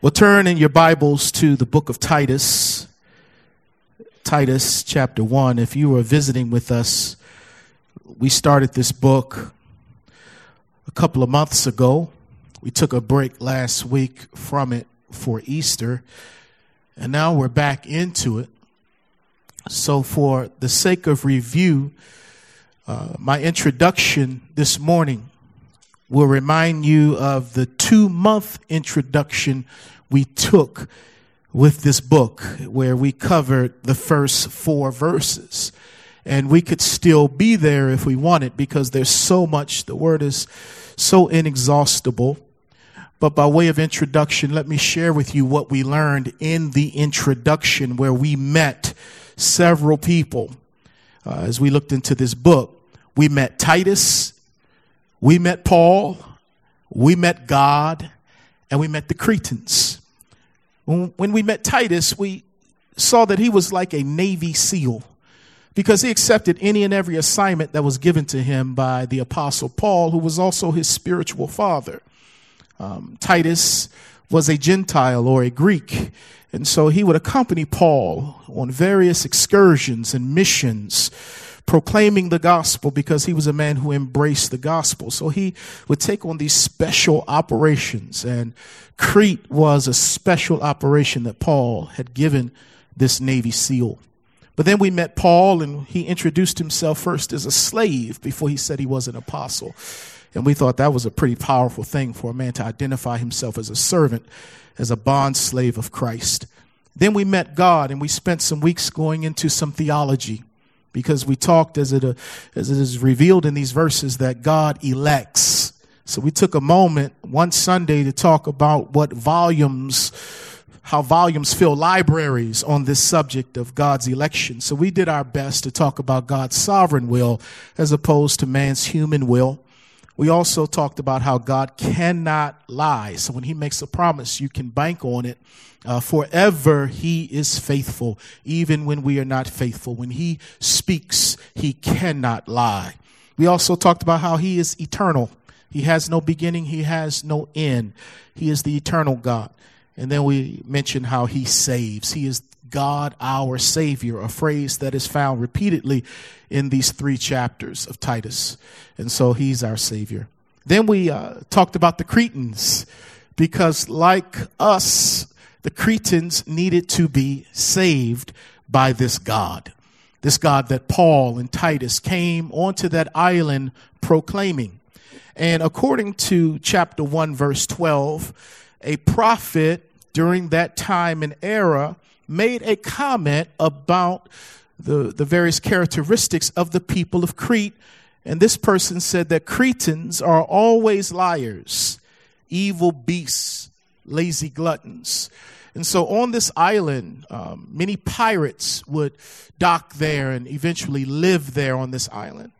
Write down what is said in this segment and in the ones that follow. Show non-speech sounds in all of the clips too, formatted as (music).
Well, turn in your Bibles to the book of Titus, Titus chapter 1. If you were visiting with us, we started this book a couple of months ago. We took a break last week from it for Easter, and now we're back into it. So, for the sake of review, uh, my introduction this morning will remind you of the two month introduction we took with this book, where we covered the first four verses. And we could still be there if we wanted because there's so much, the word is so inexhaustible. But by way of introduction, let me share with you what we learned in the introduction where we met several people uh, as we looked into this book. We met Titus we met Paul, we met God, and we met the Cretans. When, we met Titus, we saw that he was like a Navy SEAL because he accepted any and every assignment that was given to him by the Apostle Paul, who was also his spiritual father. Um, Titus was a Gentile or a Greek, and so he would accompany Paul on various excursions and missions proclaiming the gospel because he was a man who embraced the gospel. So he would take on these special operations and Crete was a special operation that Paul had given this Navy SEAL. But then we met Paul and he introduced himself first as a slave before he said he was an apostle. And we thought that was a pretty powerful thing for a man to identify himself as a servant, as a bond slave of Christ. Then we met God and we spent some weeks going into some theology because we talked as it, uh, as it is revealed in these verses that God elects. So we took a moment one Sunday to talk about what volumes, how volumes fill libraries on this subject of God's election. So we did our best to talk about God's sovereign will as opposed to man's human will. We also talked about how God cannot lie. So when he makes a promise, you can bank on it. Uh, forever he is faithful, even when we are not faithful. When he speaks, he cannot lie. We also talked about how he is eternal. He has no beginning, he has no end. He is the eternal God. And then we mentioned how he saves. He is God our Savior, a phrase that is found repeatedly in these three chapters of Titus. And so he's our Savior. Then we uh, talked about the Cretans because, like us, the Cretans needed to be saved by this God. This God that Paul and Titus came onto that island proclaiming. And according to chapter 1, verse 12, a prophet during that time and era made a comment about the, the various characteristics of the people of Crete. And this person said that Cretans are always liars, evil beasts, lazy gluttons. And so on this island, um, many pirates would dock there and eventually live there on this island.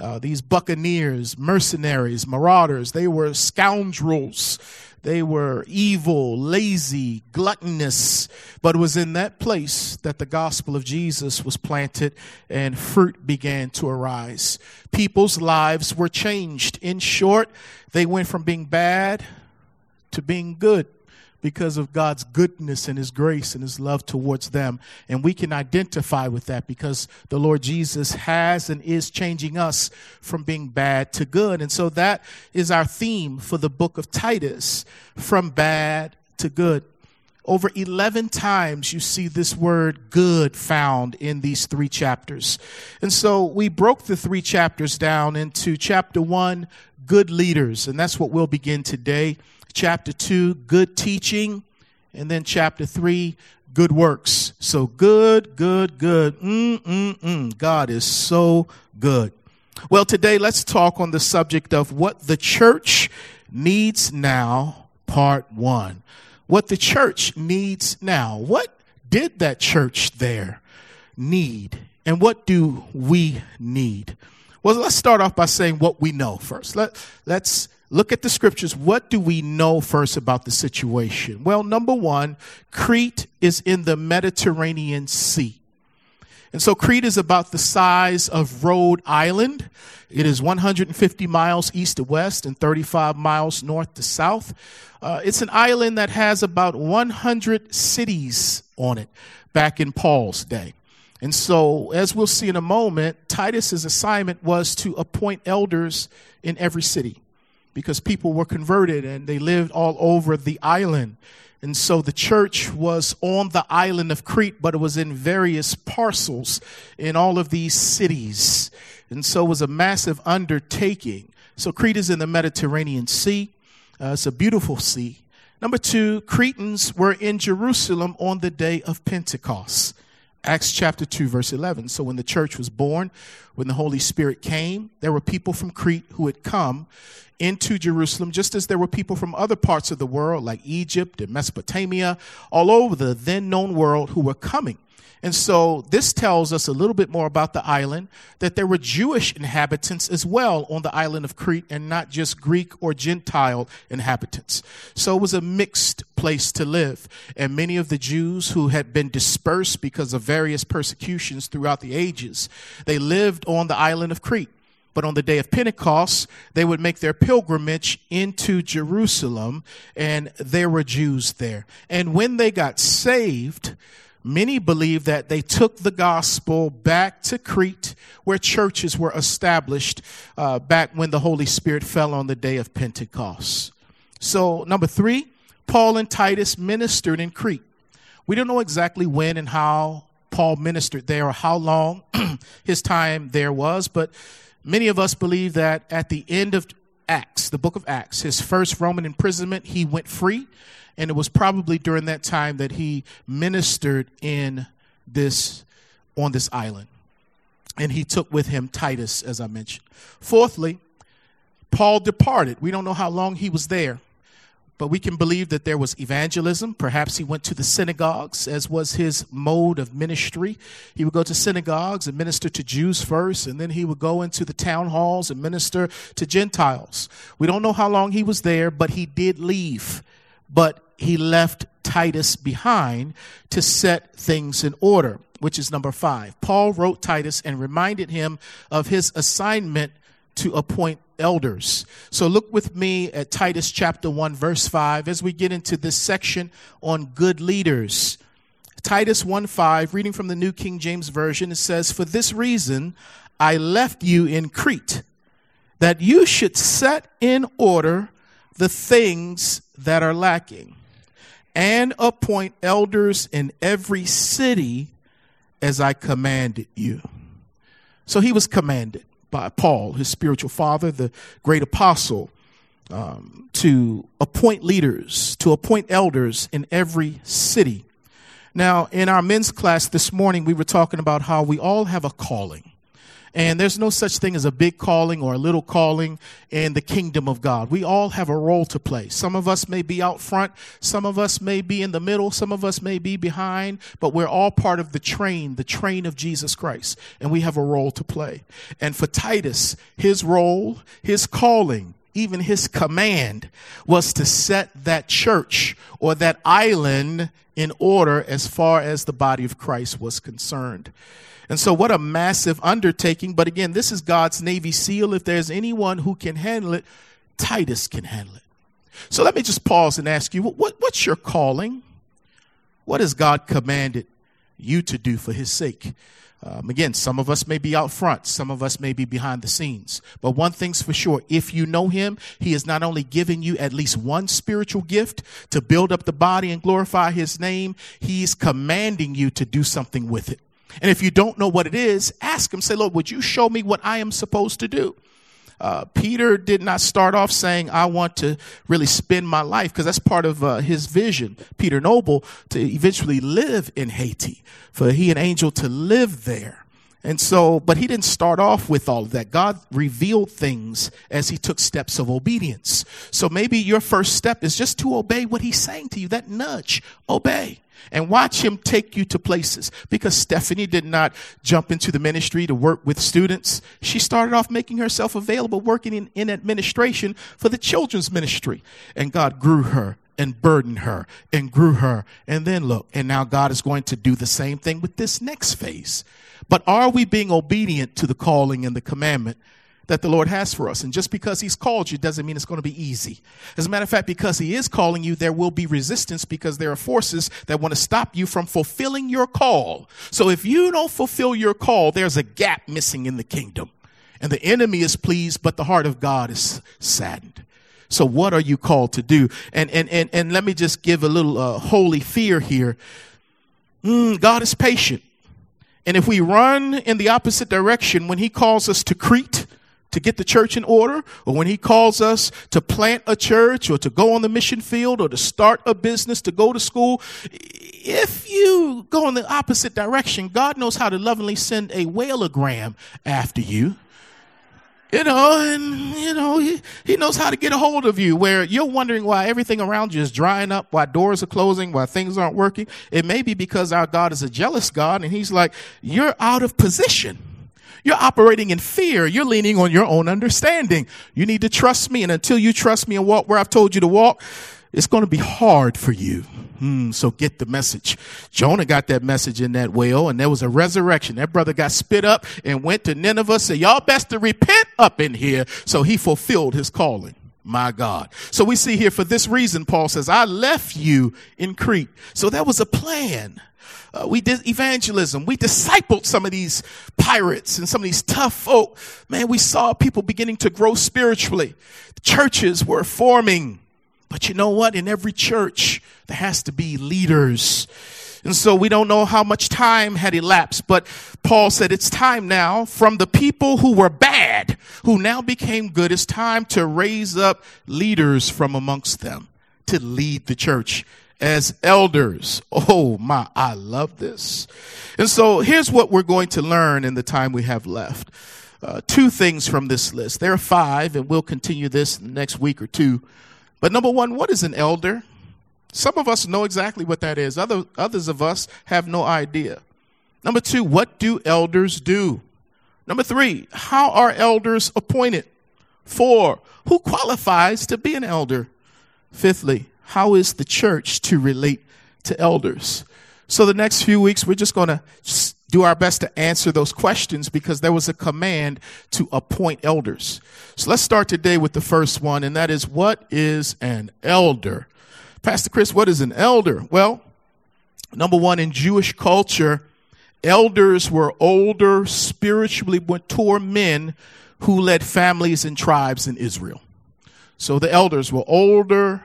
Uh, these buccaneers, mercenaries, marauders, they were scoundrels they were evil, lazy, gluttonous, but it was in that place that the gospel of Jesus was planted and fruit began to arise. People's lives were changed. In short, they went from being bad to being good because of God's goodness and His grace and His love towards them. And we can identify with that because the Lord Jesus has and is changing us from being bad to good. And so that is our theme for the book of Titus from bad to good. Over 11 times you see this word good found in these three chapters. And so we broke the three chapters down into chapter one, good leaders. And that's what we'll begin today chapter 2, good teaching, and then chapter 3, good works. So good, good, good. Mm-mm-mm. God is so good. Well, today let's talk on the subject of what the church needs now, part one. What the church needs now. What did that church there need? And what do we need? Well, let's start off by saying what we know first. Let, let's look at the scriptures. What do we know first about the situation? Well, number one, Crete is in the Mediterranean Sea. And so Crete is about the size of Rhode Island. It is 150 miles east to west and 35 miles north to south. Uh, it's an island that has about 100 cities on it back in Paul's day. And so, as we'll see in a moment, Titus's assignment was to appoint elders in every city because people were converted and they lived all over the island. And so the church was on the island of Crete, but it was in various parcels in all of these cities. And so it was a massive undertaking. So Crete is in the Mediterranean Sea. Uh, it's a beautiful sea. Number two, Cretans were in Jerusalem on the day of Pentecost. Acts chapter 2, verse 11. So when the church was born, when the Holy Spirit came, there were people from Crete who had come into Jerusalem, just as there were people from other parts of the world, like Egypt and Mesopotamia, all over the then known world, who were coming. And so this tells us a little bit more about the island, that there were Jewish inhabitants as well on the island of Crete and not just Greek or Gentile inhabitants. So it was a mixed place to live. And many of the Jews who had been dispersed because of various persecutions throughout the ages, they lived on the island of Crete. But on the day of Pentecost, they would make their pilgrimage into Jerusalem, and there were Jews there. And when they got saved, many believe that they took the gospel back to Crete, where churches were established uh, back when the Holy Spirit fell on the day of Pentecost. So, number three, Paul and Titus ministered in Crete. We don't know exactly when and how Paul ministered there or how long (clears throat) his time there was, but Many of us believe that at the end of Acts, the book of Acts, his first Roman imprisonment, he went free. And it was probably during that time that he ministered in this, on this island. And he took with him Titus, as I mentioned. Fourthly, Paul departed. We don't know how long he was there. But we can believe that there was evangelism. Perhaps he went to the synagogues, as was his mode of ministry. He would go to synagogues and minister to Jews first, and then he would go into the town halls and minister to Gentiles. We don't know how long he was there, but he did leave. But he left Titus behind to set things in order, which is number five. Paul wrote Titus and reminded him of his assignment to appoint elders. So look with me at Titus chapter 1 verse 5 as we get into this section on good leaders. Titus 1 5, reading from the New King James Version, it says, For this reason I left you in Crete, that you should set in order the things that are lacking, and appoint elders in every city as I commanded you. So he was commanded by Paul, his spiritual father, the great apostle, um, to appoint leaders, to appoint elders in every city. Now, in our men's class this morning, we were talking about how we all have a calling. And there's no such thing as a big calling or a little calling in the kingdom of God. We all have a role to play. Some of us may be out front, some of us may be in the middle, some of us may be behind, but we're all part of the train, the train of Jesus Christ, and we have a role to play. And for Titus, his role, his calling, even his command was to set that church or that island in order as far as the body of Christ was concerned. And so, what a massive undertaking. But again, this is God's Navy SEAL. If there's anyone who can handle it, Titus can handle it. So, let me just pause and ask you what, what's your calling? What has God commanded you to do for his sake? Um, again, some of us may be out front, some of us may be behind the scenes. But one thing's for sure if you know him, he has not only given you at least one spiritual gift to build up the body and glorify his name, he's commanding you to do something with it. And if you don't know what it is, ask him, say, Lord, would you show me what I am supposed to do? Uh, Peter did not start off saying, I want to really spend my life, because that's part of uh, his vision, Peter Noble, to eventually live in Haiti, for he and Angel to live there. And so, but he didn't start off with all of that. God revealed things as he took steps of obedience. So maybe your first step is just to obey what he's saying to you, that nudge, obey and watch him take you to places. Because Stephanie did not jump into the ministry to work with students. She started off making herself available, working in, in administration for the children's ministry. And God grew her and burdened her and grew her. And then look, and now God is going to do the same thing with this next phase. But are we being obedient to the calling and the commandment that the Lord has for us. And just because He's called you doesn't mean it's going to be easy. As a matter of fact, because He is calling you, there will be resistance because there are forces that want to stop you from fulfilling your call. So if you don't fulfill your call, there's a gap missing in the kingdom. And the enemy is pleased, but the heart of God is saddened. So what are you called to do? And, and, and, and let me just give a little uh, holy fear here. Mm, God is patient. And if we run in the opposite direction, when he calls us to Crete, to get the church in order, or when he calls us to plant a church or to go on the mission field or to start a business, to go to school, if you go in the opposite direction, God knows how to lovingly send a whaleogram after you. You know, and you know, he, he knows how to get a hold of you where you're wondering why everything around you is drying up, why doors are closing, why things aren't working. It may be because our God is a jealous God and he's like, you're out of position. You're operating in fear. You're leaning on your own understanding. You need to trust me. And until you trust me and walk where I've told you to walk, it's going to be hard for you. Hmm, so get the message. Jonah got that message in that whale and there was a resurrection. That brother got spit up and went to Nineveh, said, y'all best to repent up in here. So he fulfilled his calling. My God. So we see here for this reason, Paul says, I left you in Crete. So that was a plan. Uh, we did evangelism. We discipled some of these pirates and some of these tough folk. Man, we saw people beginning to grow spiritually. Churches were forming. But you know what? In every church, there has to be leaders. And so we don't know how much time had elapsed, but Paul said it's time now from the people who were bad, who now became good. It's time to raise up leaders from amongst them to lead the church as elders. Oh my, I love this. And so here's what we're going to learn in the time we have left. Uh, two things from this list. There are five, and we'll continue this next week or two. But number one, what is an elder? Some of us know exactly what that is. Other, others of us have no idea. Number two, what do elders do? Number three, how are elders appointed? Four, who qualifies to be an elder? Fifthly, how is the church to relate to elders? So the next few weeks, we're just going to do our best to answer those questions because there was a command to appoint elders. So let's start today with the first one, and that is what is an elder? Pastor Chris, what is an elder? Well, number one, in Jewish culture, elders were older, spiritually mature men who led families and tribes in Israel. So the elders were older,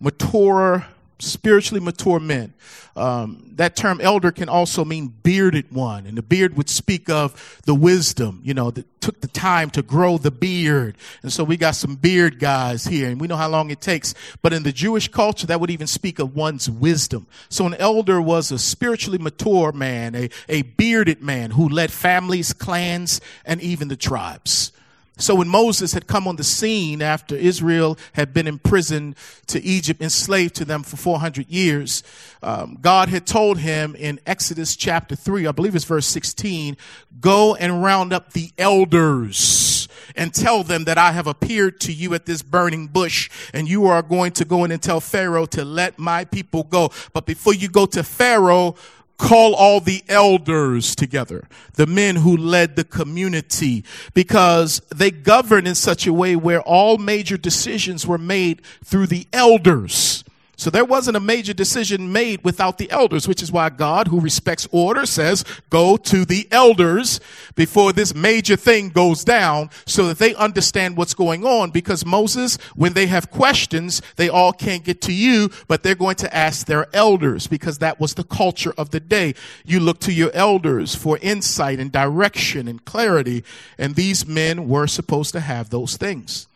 mature, spiritually mature men. Um, that term elder can also mean bearded one, and the beard would speak of the wisdom, you know, that took the time to grow the beard. And so we got some beard guys here, and we know how long it takes. But in the Jewish culture, that would even speak of one's wisdom. So an elder was a spiritually mature man, a, a bearded man who led families, clans, and even the tribes. So when Moses had come on the scene after Israel had been imprisoned to Egypt, enslaved to them for 400 years, um, God had told him in Exodus chapter 3, I believe it's verse 16, go and round up the elders and tell them that I have appeared to you at this burning bush and you are going to go in and tell Pharaoh to let my people go. But before you go to Pharaoh, call all the elders together, the men who led the community, because they governed in such a way where all major decisions were made through the elders. So there wasn't a major decision made without the elders, which is why God, who respects order, says, go to the elders before this major thing goes down so that they understand what's going on. Because Moses, when they have questions, they all can't get to you, but they're going to ask their elders because that was the culture of the day. You look to your elders for insight and direction and clarity. And these men were supposed to have those things.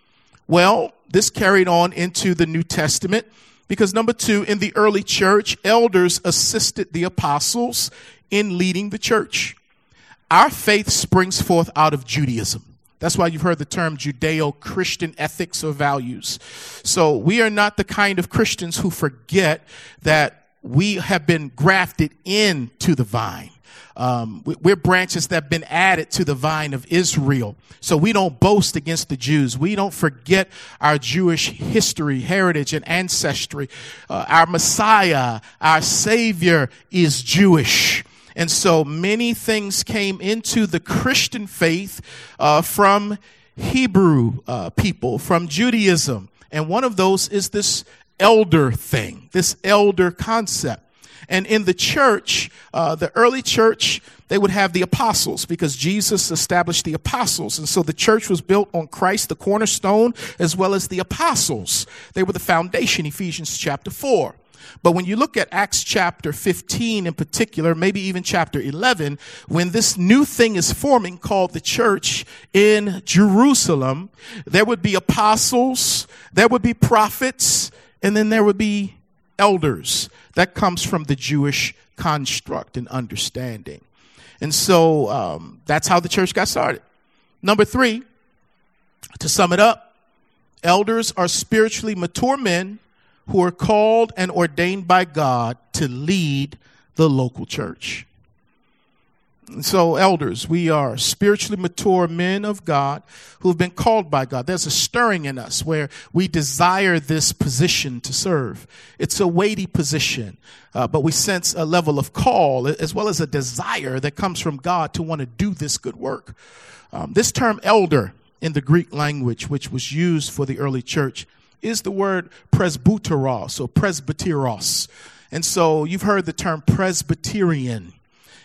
Well, this carried on into the New Testament because number two, in the early church, elders assisted the apostles in leading the church. Our faith springs forth out of Judaism. That's why you've heard the term Judeo Christian ethics or values. So we are not the kind of Christians who forget that we have been grafted into the vine. Um, we're branches that have been added to the vine of Israel. So we don't boast against the Jews. We don't forget our Jewish history, heritage, and ancestry. Uh, our Messiah, our Savior is Jewish. And so many things came into the Christian faith uh, from Hebrew uh, people, from Judaism. And one of those is this elder thing, this elder concept. And in the church, uh, the early church, they would have the apostles because Jesus established the apostles. And so the church was built on Christ, the cornerstone, as well as the apostles. They were the foundation, Ephesians chapter 4. But when you look at Acts chapter 15 in particular, maybe even chapter 11, when this new thing is forming called the church in Jerusalem, there would be apostles, there would be prophets, and then there would be elders. That comes from the Jewish construct and understanding. And so um, that's how the church got started. Number three, to sum it up, elders are spiritually mature men who are called and ordained by God to lead the local church. So, elders, we are spiritually mature men of God who have been called by God. There's a stirring in us where we desire this position to serve. It's a weighty position, uh, but we sense a level of call as well as a desire that comes from God to want to do this good work. Um, this term elder in the Greek language, which was used for the early church, is the word presbyteros or presbyteros. And so you've heard the term Presbyterian.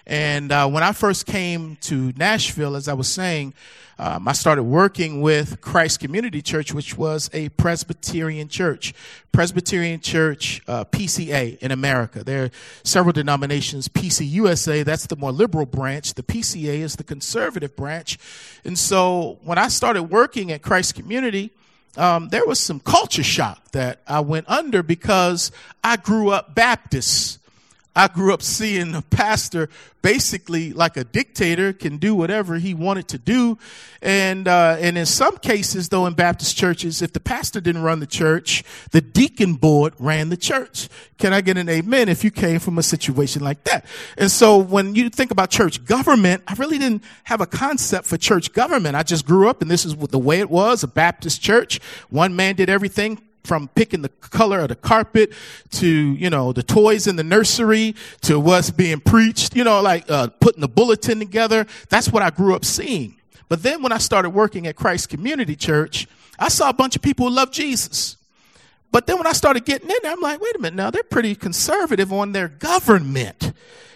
And uh, when I first came to Nashville, as I was saying, um, I started working with Christ Community Church, which was a Presbyterian church. Presbyterian Church, uh, PCA in America. There are several denominations. PCUSA, that's the more liberal branch. The PCA is the conservative branch. And so when I started working at Christ Community, um, there was some culture shock that I went under because I grew up Baptist. I grew up seeing a pastor basically like a dictator can do whatever he wanted to do. And, uh, and in some cases, though, in Baptist churches, if the pastor didn't run the church, the deacon board ran the church. Can I get an amen if you came from a situation like that? And so when you think about church government, I really didn't have a concept for church government. I just grew up and this is the way it was, a Baptist church. One man did everything from picking the color of the carpet to, you know, the toys in the nursery to what's being preached, you know, like uh, putting the bulletin together. That's what I grew up seeing. But then when I started working at Christ Community Church, I saw a bunch of people who love Jesus. But then when I started getting in there, I'm like, wait a minute now, they're pretty conservative on their government.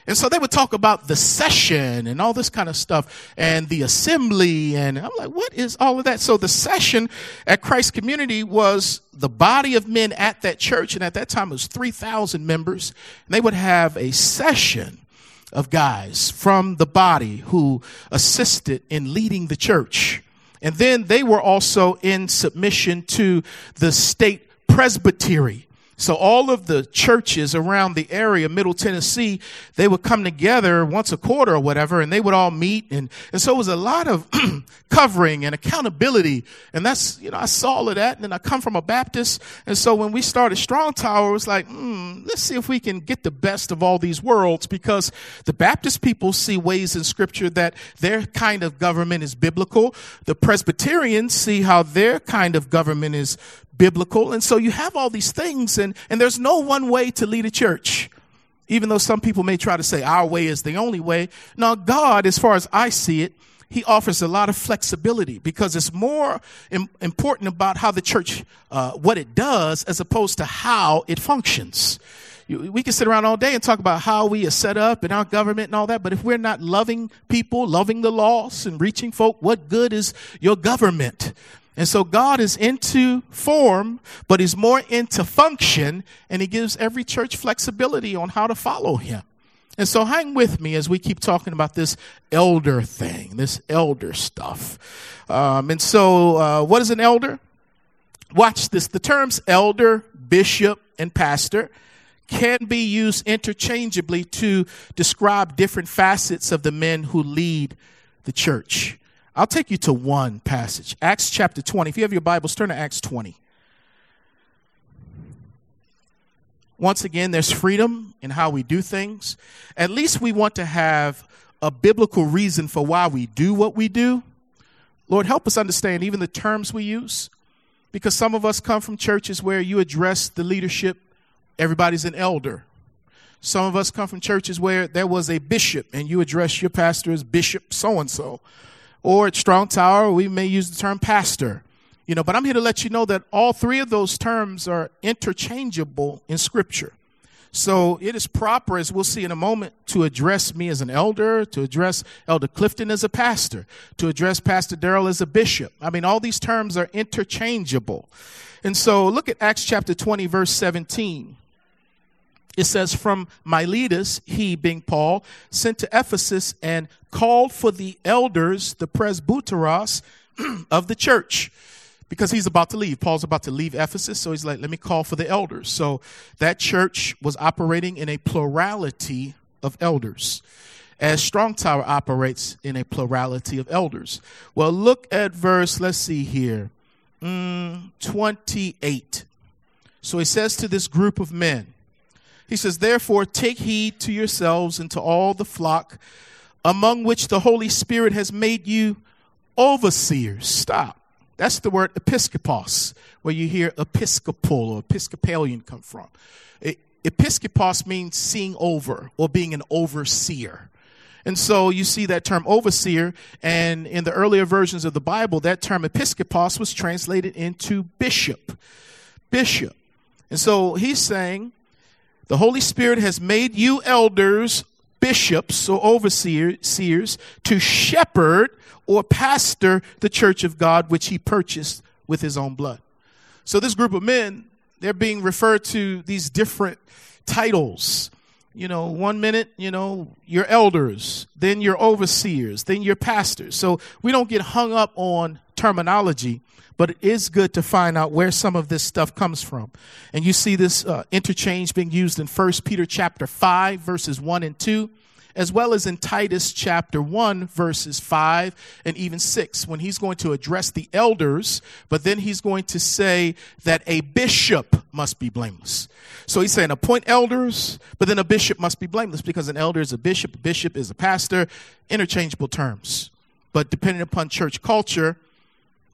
And so they would talk about the session and all this kind of stuff and the assembly. And I'm like, what is all of that? So the session at Christ Community was the body of men at that church. And at that time it was 3,000 members. And they would have a session of guys from the body who assisted in leading the church. And then they were also in submission to the state presbytery so all of the churches around the area, Middle Tennessee, they would come together once a quarter or whatever, and they would all meet. And, and so it was a lot of (clears throat) covering and accountability. And that's, you know, I saw all of that. And then I come from a Baptist. And so when we started Strong Tower, it was like, hmm, let's see if we can get the best of all these worlds because the Baptist people see ways in scripture that their kind of government is biblical. The Presbyterians see how their kind of government is biblical. And so you have all these things and, and there's no one way to lead a church. Even though some people may try to say our way is the only way. Now, God, as far as I see it, he offers a lot of flexibility because it's more Im- important about how the church, uh, what it does as opposed to how it functions. We can sit around all day and talk about how we are set up and our government and all that, but if we're not loving people, loving the lost and reaching folk, what good is your government? And so God is into form, but he's more into function, and he gives every church flexibility on how to follow him. And so hang with me as we keep talking about this elder thing, this elder stuff. Um, and so, uh, what is an elder? Watch this. The terms elder, bishop, and pastor can be used interchangeably to describe different facets of the men who lead the church. I'll take you to one passage Acts chapter 20. If you have your Bibles, turn to Acts 20. once again, there's freedom in how we do things. At least we want to have a biblical reason for why we do what we do. Lord, help us understand even the terms we use. Because some of us come from churches where you address the leadership, everybody's an elder. Some of us come from churches where there was a bishop and you address your pastor as bishop so and so. Or at Strong Tower, we may use the term pastor. You know, but I'm here to let you know that all three of those terms are interchangeable in Scripture. So it is proper, as we'll see in a moment, to address me as an elder, to address Elder Clifton as a pastor, to address Pastor Darrell as a bishop. I mean, all these terms are interchangeable. And so look at Acts chapter 20, verse 17. It says, From Miletus, he, being Paul, sent to Ephesus and called for the elders, the presbyteros (clears throat) of the church because he's about to leave. Paul's about to leave Ephesus, so he's like, let me call for the elders. So that church was operating in a plurality of elders, as Strong Tower operates in a plurality of elders. Well, look at verse, let's see here, mm, 28. So he says to this group of men, he says, Therefore, take heed to yourselves and to all the flock among which the Holy Spirit has made you overseers. Stop. That's the word episkopos, where you hear episcopal or episcopalian come from. Episkopos means seeing over or being an overseer. And so you see that term overseer, and in the earlier versions of the Bible, that term episkopos was translated into bishop. Bishop. And so he's saying, the Holy Spirit has made you elders, bishops, or overseers to shepherd or pastor the church of God, which he purchased with his own blood. So, this group of men, they're being referred to these different titles. You know, one minute, you know, your elders, then your overseers, then your pastors. So, we don't get hung up on terminology, but it is good to find out where some of this stuff comes from. And you see this uh, interchange being used in 1 Peter chapter 5, verses 1 and 2 as well as in Titus chapter 1, verses 5 and even 6, when he's going to address the elders, but then he's going to say that a bishop must be blameless. So he's saying appoint elders, but then a bishop must be blameless because an elder is a bishop, a bishop is a pastor, interchangeable terms. But depending upon church culture,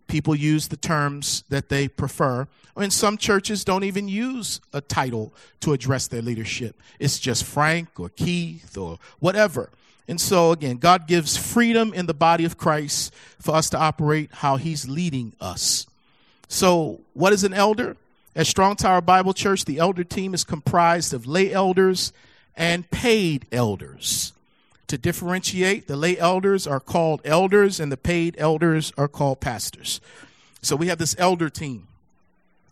people use the terms that they prefer. And some churches don't even use a title to address their leadership. It's just Frank or Keith or whatever. And so, again, God gives freedom in the body of Christ for us to operate how He's leading us. So, what is an elder? At Strong Tower Bible Church, the elder team is comprised of lay elders and paid elders. To differentiate, the lay elders are called elders and the paid elders are called pastors. So we have this elder team.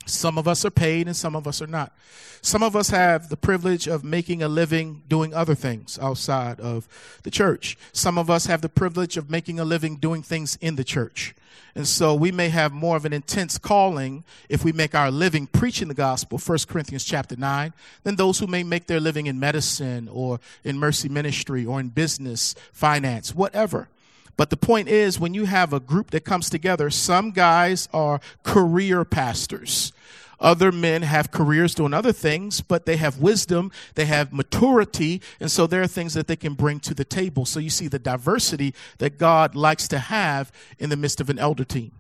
Some of us are paid and some of us are not. Some of us have the privilege of making a living doing other things outside of the church. Some of us have the privilege of making a living doing things in the church. And so we may have more of an intense calling if we make our living preaching the gospel, 1 Corinthians chapter 9, than those who may make their living in medicine or in mercy ministry or in business, finance, whatever. But the point is, when you have a group that comes together, some guys are career pastors. Other men have careers doing other things, but they have wisdom, they have maturity, and so there are things that they can bring to the table. So you see the diversity that God likes to have in the midst of an elder team.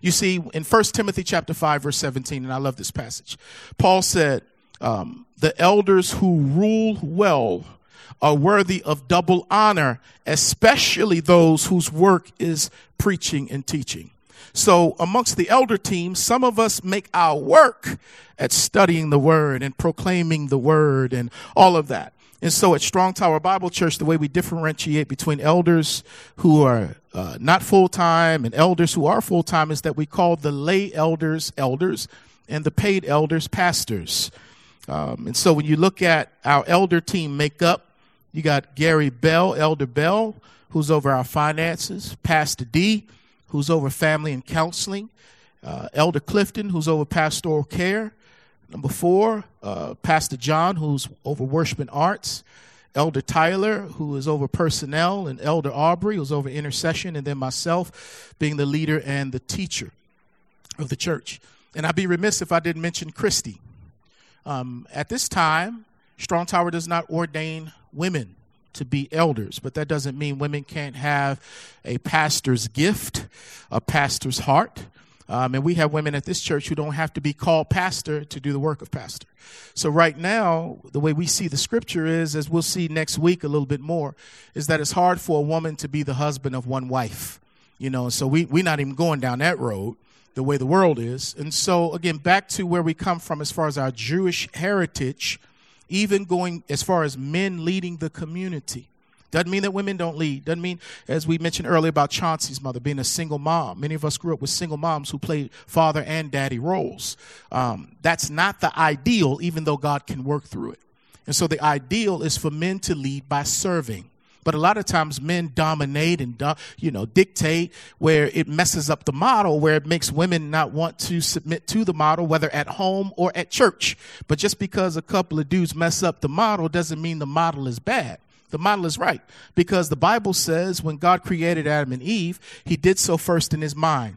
You see, in 1 Timothy chapter 5, verse 17, and I love this passage, Paul said, um, the elders who rule well are worthy of double honor, especially those whose work is preaching and teaching. So, amongst the elder team, some of us make our work at studying the word and proclaiming the word and all of that. And so, at Strong Tower Bible Church, the way we differentiate between elders who are uh, not full time and elders who are full time is that we call the lay elders elders and the paid elders pastors. Um, and so, when you look at our elder team makeup, you got Gary Bell, Elder Bell, who's over our finances, Pastor D, who's over family and counseling, uh, Elder Clifton, who's over pastoral care. Number four, uh, Pastor John, who's over worship and arts. Elder Tyler, who is over personnel, and Elder Aubrey, who's over intercession, and then myself being the leader and the teacher of the church. And I'd be remiss if I didn't mention Christy. Um, at this time, Strong Tower does not ordain women to be elders, but that doesn't mean women can't have a pastor's gift, a pastor's heart. Um, and we have women at this church who don't have to be called pastor to do the work of pastor. So right now, the way we see the scripture is, as we'll see next week a little bit more, is that it's hard for a woman to be the husband of one wife. You know, so we, we're not even going down that road the way the world is. And so again, back to where we come from as far as our Jewish heritage, even going as far as men leading the community. Doesn't mean that women don't lead. Doesn't mean, as we mentioned earlier about Chauncey's mother being a single mom. Many of us grew up with single moms who played father and daddy roles. Um, that's not the ideal, even though God can work through it. And so the ideal is for men to lead by serving. But a lot of times men dominate and, you know, dictate where it messes up the model, where it makes women not want to submit to the model, whether at home or at church. But just because a couple of dudes mess up the model doesn't mean the model is bad. The model is right because the Bible says when God created Adam and Eve, he did so first in his mind.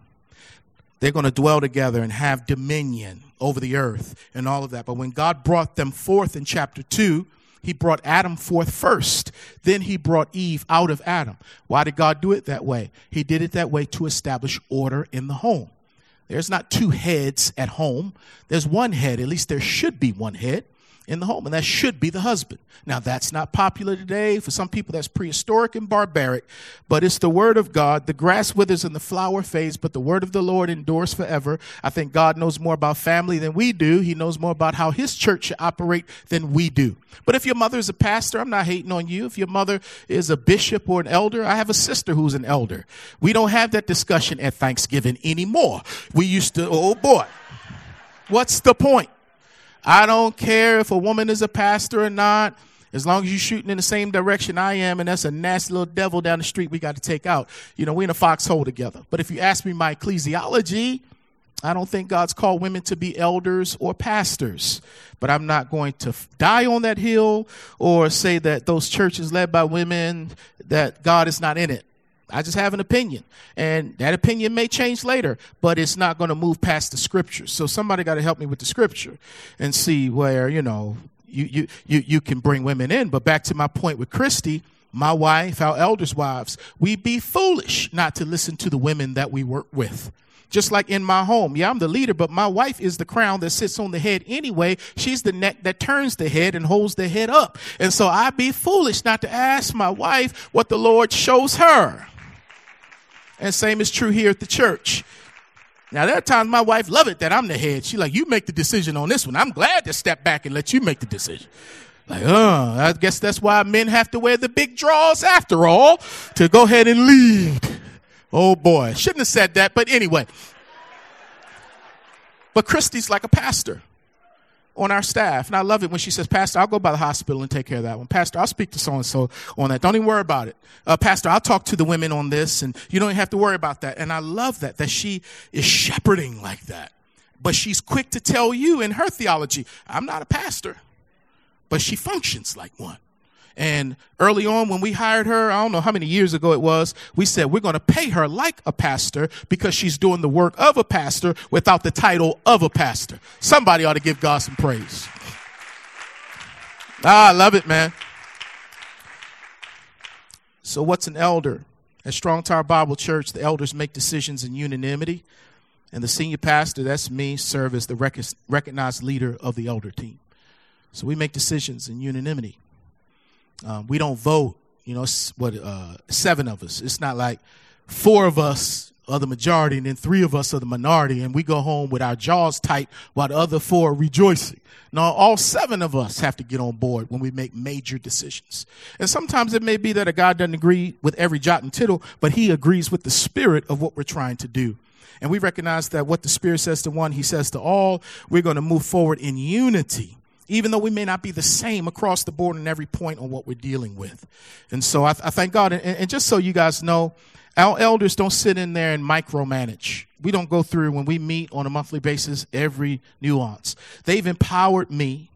They're going to dwell together and have dominion over the earth and all of that. But when God brought them forth in chapter 2, he brought Adam forth first. Then he brought Eve out of Adam. Why did God do it that way? He did it that way to establish order in the home. There's not two heads at home. There's one head. At least there should be one head in the home, and that should be the husband. Now, that's not popular today. For some people, that's prehistoric and barbaric, but it's the word of God. The grass withers and the flower fades, but the word of the Lord endures forever. I think God knows more about family than we do. He knows more about how his church should operate than we do. But if your mother is a pastor, I'm not hating on you. If your mother is a bishop or an elder, I have a sister who's an elder. We don't have that discussion at Thanksgiving anymore. We used to, oh boy. What's the point? I don't care if a woman is a pastor or not. As long as you're shooting in the same direction I am, and that's a nasty little devil down the street we got to take out. You know, we're in a foxhole together. But if you ask me my ecclesiology, I don't think God's called women to be elders or pastors. But I'm not going to die on that hill or say that those churches led by women, that God is not in it. I just have an opinion. And that opinion may change later, but it's not going to move past the scriptures. So somebody got to help me with the scripture and see where, you know, you, you, you, you can bring women in. But back to my point with Christy, my wife, our elders' wives, we'd be foolish not to listen to the women that we work with. Just like in my home. Yeah, I'm the leader, but my wife is the crown that sits on the head anyway. She's the neck that turns the head and holds the head up. And so I'd be foolish not to ask my wife what the Lord shows her. And same is true here at the church. Now there are times my wife love it that I'm the head. She like, you make the decision on this one. I'm glad to step back and let you make the decision. Like, oh, I guess that's why men have to wear the big draws after all to go ahead and lead. Oh boy, shouldn't have said that, but anyway. But Christy's like a pastor on our staff. And I love it when she says, Pastor, I'll go by the hospital and take care of that one. Pastor, I'll speak to so and so on that. Don't even worry about it. Uh, Pastor, I'll talk to the women on this and you don't have to worry about that. And I love that, that she is shepherding like that. But she's quick to tell you in her theology, I'm not a pastor, but she functions like one. And early on, when we hired her, I don't know how many years ago it was, we said we're going to pay her like a pastor because she's doing the work of a pastor without the title of a pastor. Somebody ought to give God some praise. Ah, I love it, man. So, what's an elder? At Strong Tower Bible Church, the elders make decisions in unanimity, and the senior pastor, that's me, serve as the recognized leader of the elder team. So, we make decisions in unanimity. Um, we don't vote. You know, what uh, seven of us. It's not like four of us are the majority and then three of us are the minority, and we go home with our jaws tight while the other four are rejoicing. No, all seven of us have to get on board when we make major decisions. And sometimes it may be that a guy doesn't agree with every jot and tittle, but he agrees with the spirit of what we're trying to do. And we recognize that what the Spirit says to one, He says to all. We're going to move forward in unity even though we may not be the same across the board in every point on what we're dealing with. And so I, I thank God. And, and, just so you guys know, our elders don't sit in there and micromanage. We don't go through when we meet on a monthly basis every nuance. They've empowered me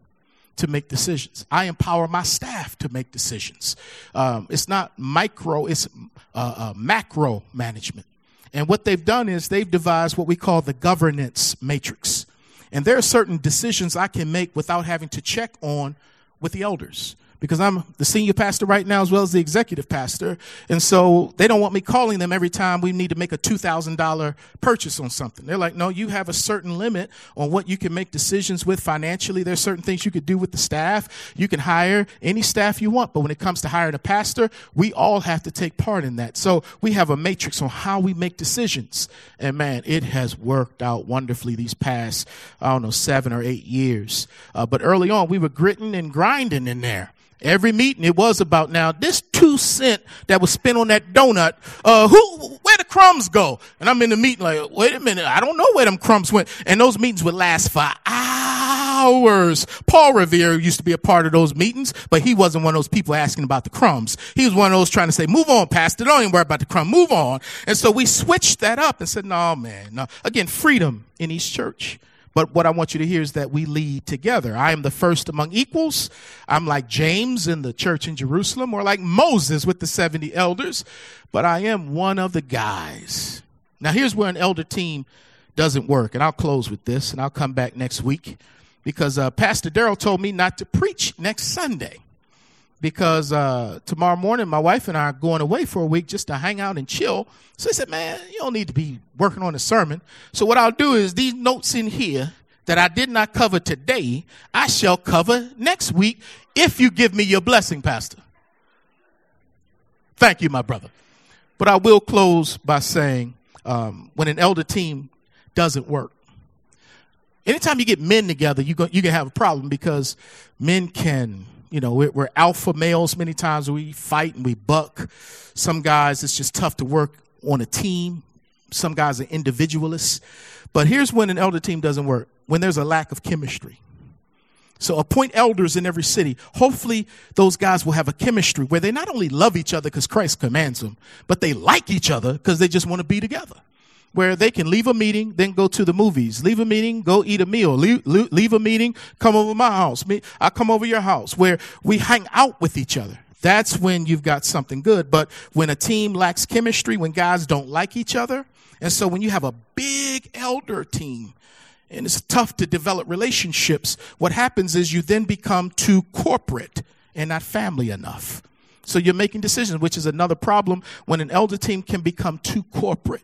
to make decisions. I empower my staff to make decisions. Um, it's not micro, it's uh, uh, macro management. And what they've done is they've devised what we call the governance matrix. And there are certain decisions I can make without having to check on with the elders because I'm the senior pastor right now as well as the executive pastor. And so they don't want me calling them every time we need to make a $2,000 purchase on something. They're like, no, you have a certain limit on what you can make decisions with financially. There's certain things you could do with the staff. You can hire any staff you want. But when it comes to hiring a pastor, we all have to take part in that. So we have a matrix on how we make decisions. And man, it has worked out wonderfully these past, I don't know, seven or eight years. Uh, but early on, we were gritting and grinding in there. Every meeting it was about now this two cent that was spent on that donut. Uh, who, where the crumbs go? And I'm in the meeting like, wait a minute, I don't know where them crumbs went. And those meetings would last for hours. Paul Revere used to be a part of those meetings, but he wasn't one of those people asking about the crumbs. He was one of those trying to say, move on, pastor. Don't even worry about the crumb. Move on. And so we switched that up and said, no, man, no. Again, freedom in East Church. But what I want you to hear is that we lead together. I am the first among equals. I'm like James in the church in Jerusalem or like Moses with the 70 elders, but I am one of the guys. Now, here's where an elder team doesn't work. And I'll close with this and I'll come back next week because uh, Pastor Darrell told me not to preach next Sunday because uh, tomorrow morning my wife and I are going away for a week just to hang out and chill. So I said, man, you don't need to be working on a sermon. So what I'll do is these notes in here that I did not cover today, I shall cover next week if you give me your blessing, Pastor. Thank you, my brother. But I will close by saying um, when an elder team doesn't work, anytime you get men together, you, go, you can have a problem because men can you know, we're, alpha males many times. We fight and we buck. Some guys, it's just tough to work on a team. Some guys are individualists. But here's when an elder team doesn't work when there's a lack of chemistry. So appoint elders in every city. Hopefully, those guys will have a chemistry where they not only love each other because Christ commands them, but they like each other because they just want to be together where they can leave a meeting, then go to the movies. Leave a meeting, go eat a meal. Leave, leave a meeting, come over my house. I come over your house where we hang out with each other. That's when you've got something good. But when a team lacks chemistry, when guys don't like each other, and so when you have a big elder team, and it's tough to develop relationships, what happens is you then become too corporate and not family enough. So you're making decisions, which is another problem when an elder team can become too corporate.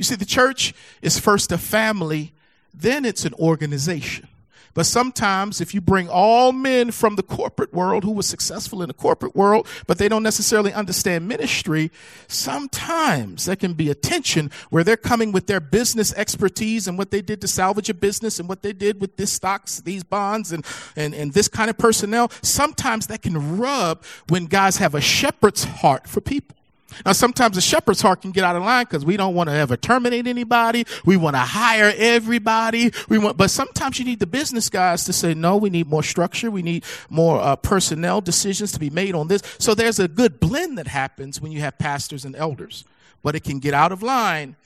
You see, the church is first a family, then it's an organization. But sometimes, if you bring all men from the corporate world who were successful in the corporate world, but they don't necessarily understand ministry, sometimes there can be a tension where they're coming with their business expertise and what they did to salvage a business and what they did with this stocks, these bonds, and, and, and this kind of personnel. Sometimes that can rub when guys have a shepherd's heart for people. Now, sometimes the shepherd's heart can get out of line because we don't want to ever terminate anybody. We want to hire everybody. We want, but sometimes you need the business guys to say, no, we need more structure. We need more uh, personnel decisions to be made on this. So there's a good blend that happens when you have pastors and elders, but it can get out of line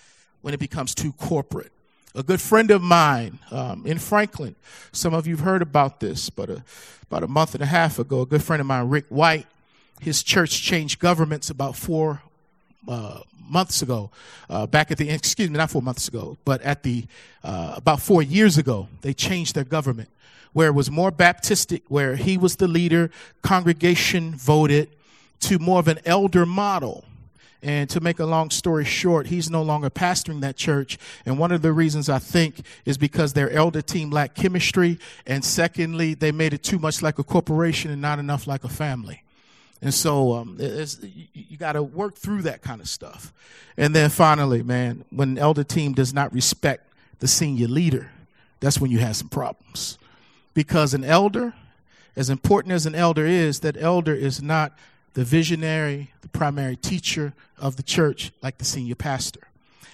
when it becomes too corporate. A good friend of mine um, in Franklin, some of you've heard about this, but a, about a month and a half ago, a good friend of mine, Rick White, his church changed governments about four uh, months ago. Uh, back at the excuse me, not four months ago, but at the uh, about four years ago, they changed their government where it was more Baptistic, where he was the leader, congregation voted, to more of an elder model. And to make a long story short, he's no longer pastoring that church. And one of the reasons I think is because their elder team lacked chemistry. And secondly, they made it too much like a corporation and not enough like a family. And so um, you, you got to work through that kind of stuff. And then finally, man, when an elder team does not respect the senior leader, that's when you have some problems. Because an elder, as important as an elder is, that elder is not the visionary, the primary teacher of the church like the senior pastor.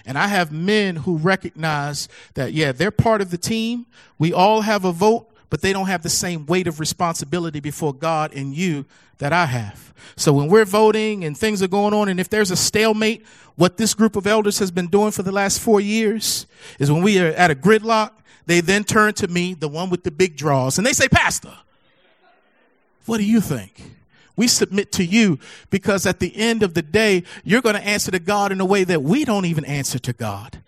And I have men who recognize that, yeah, they're part of the team. We all have a vote, but they don't have the same weight of responsibility before God and you that I have. So when we're voting and things are going on, and if there's a stalemate, what this group of elders has been doing for the last four years is when we are at a gridlock, they then turn to me, the one with the big draws, and they say, Pastor, what do you think? We submit to you because at the end of the day, you're going to answer to God in a way that we don't even answer to God.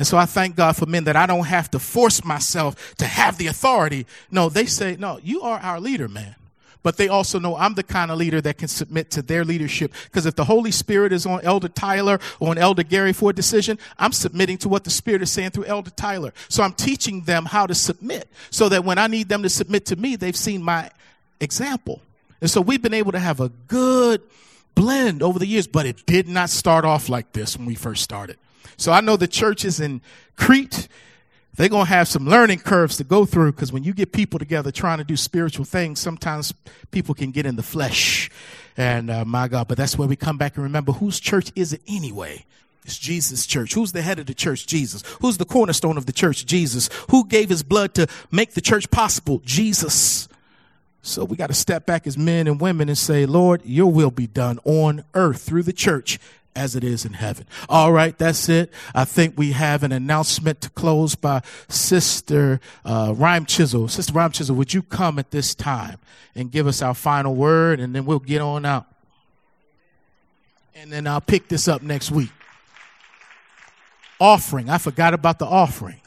And so I thank God for men that I don't have to force myself to have the authority. No, they say, no, you are our leader, man. But they also know I'm the kind of leader that can submit to their leadership. Because if the Holy Spirit is on Elder Tyler or on Elder Gary for a decision, I'm submitting to what the Spirit is saying through Elder Tyler. So I'm teaching them how to submit so that when I need them to submit to me, they've seen my example. And so we've been able to have a good blend over the years, but it did not start off like this when we first started. So I know the churches in Crete, they're going to have some learning curves to go through because when you get people together trying to do spiritual things, sometimes people can get in the flesh. And uh, my God, but that's where we come back and remember whose church is it anyway? It's Jesus' church. Who's the head of the church? Jesus. Who's the cornerstone of the church? Jesus. Who gave his blood to make the church possible? Jesus. So we got to step back as men and women and say, Lord, your will be done on earth through the church as it is in heaven. All right, that's it. I think we have an announcement to close by Sister uh, Rhyme Chisel. Sister Rhyme Chisel, would you come at this time and give us our final word, and then we'll get on out. And then I'll pick this up next week. Offering. I forgot about the offering.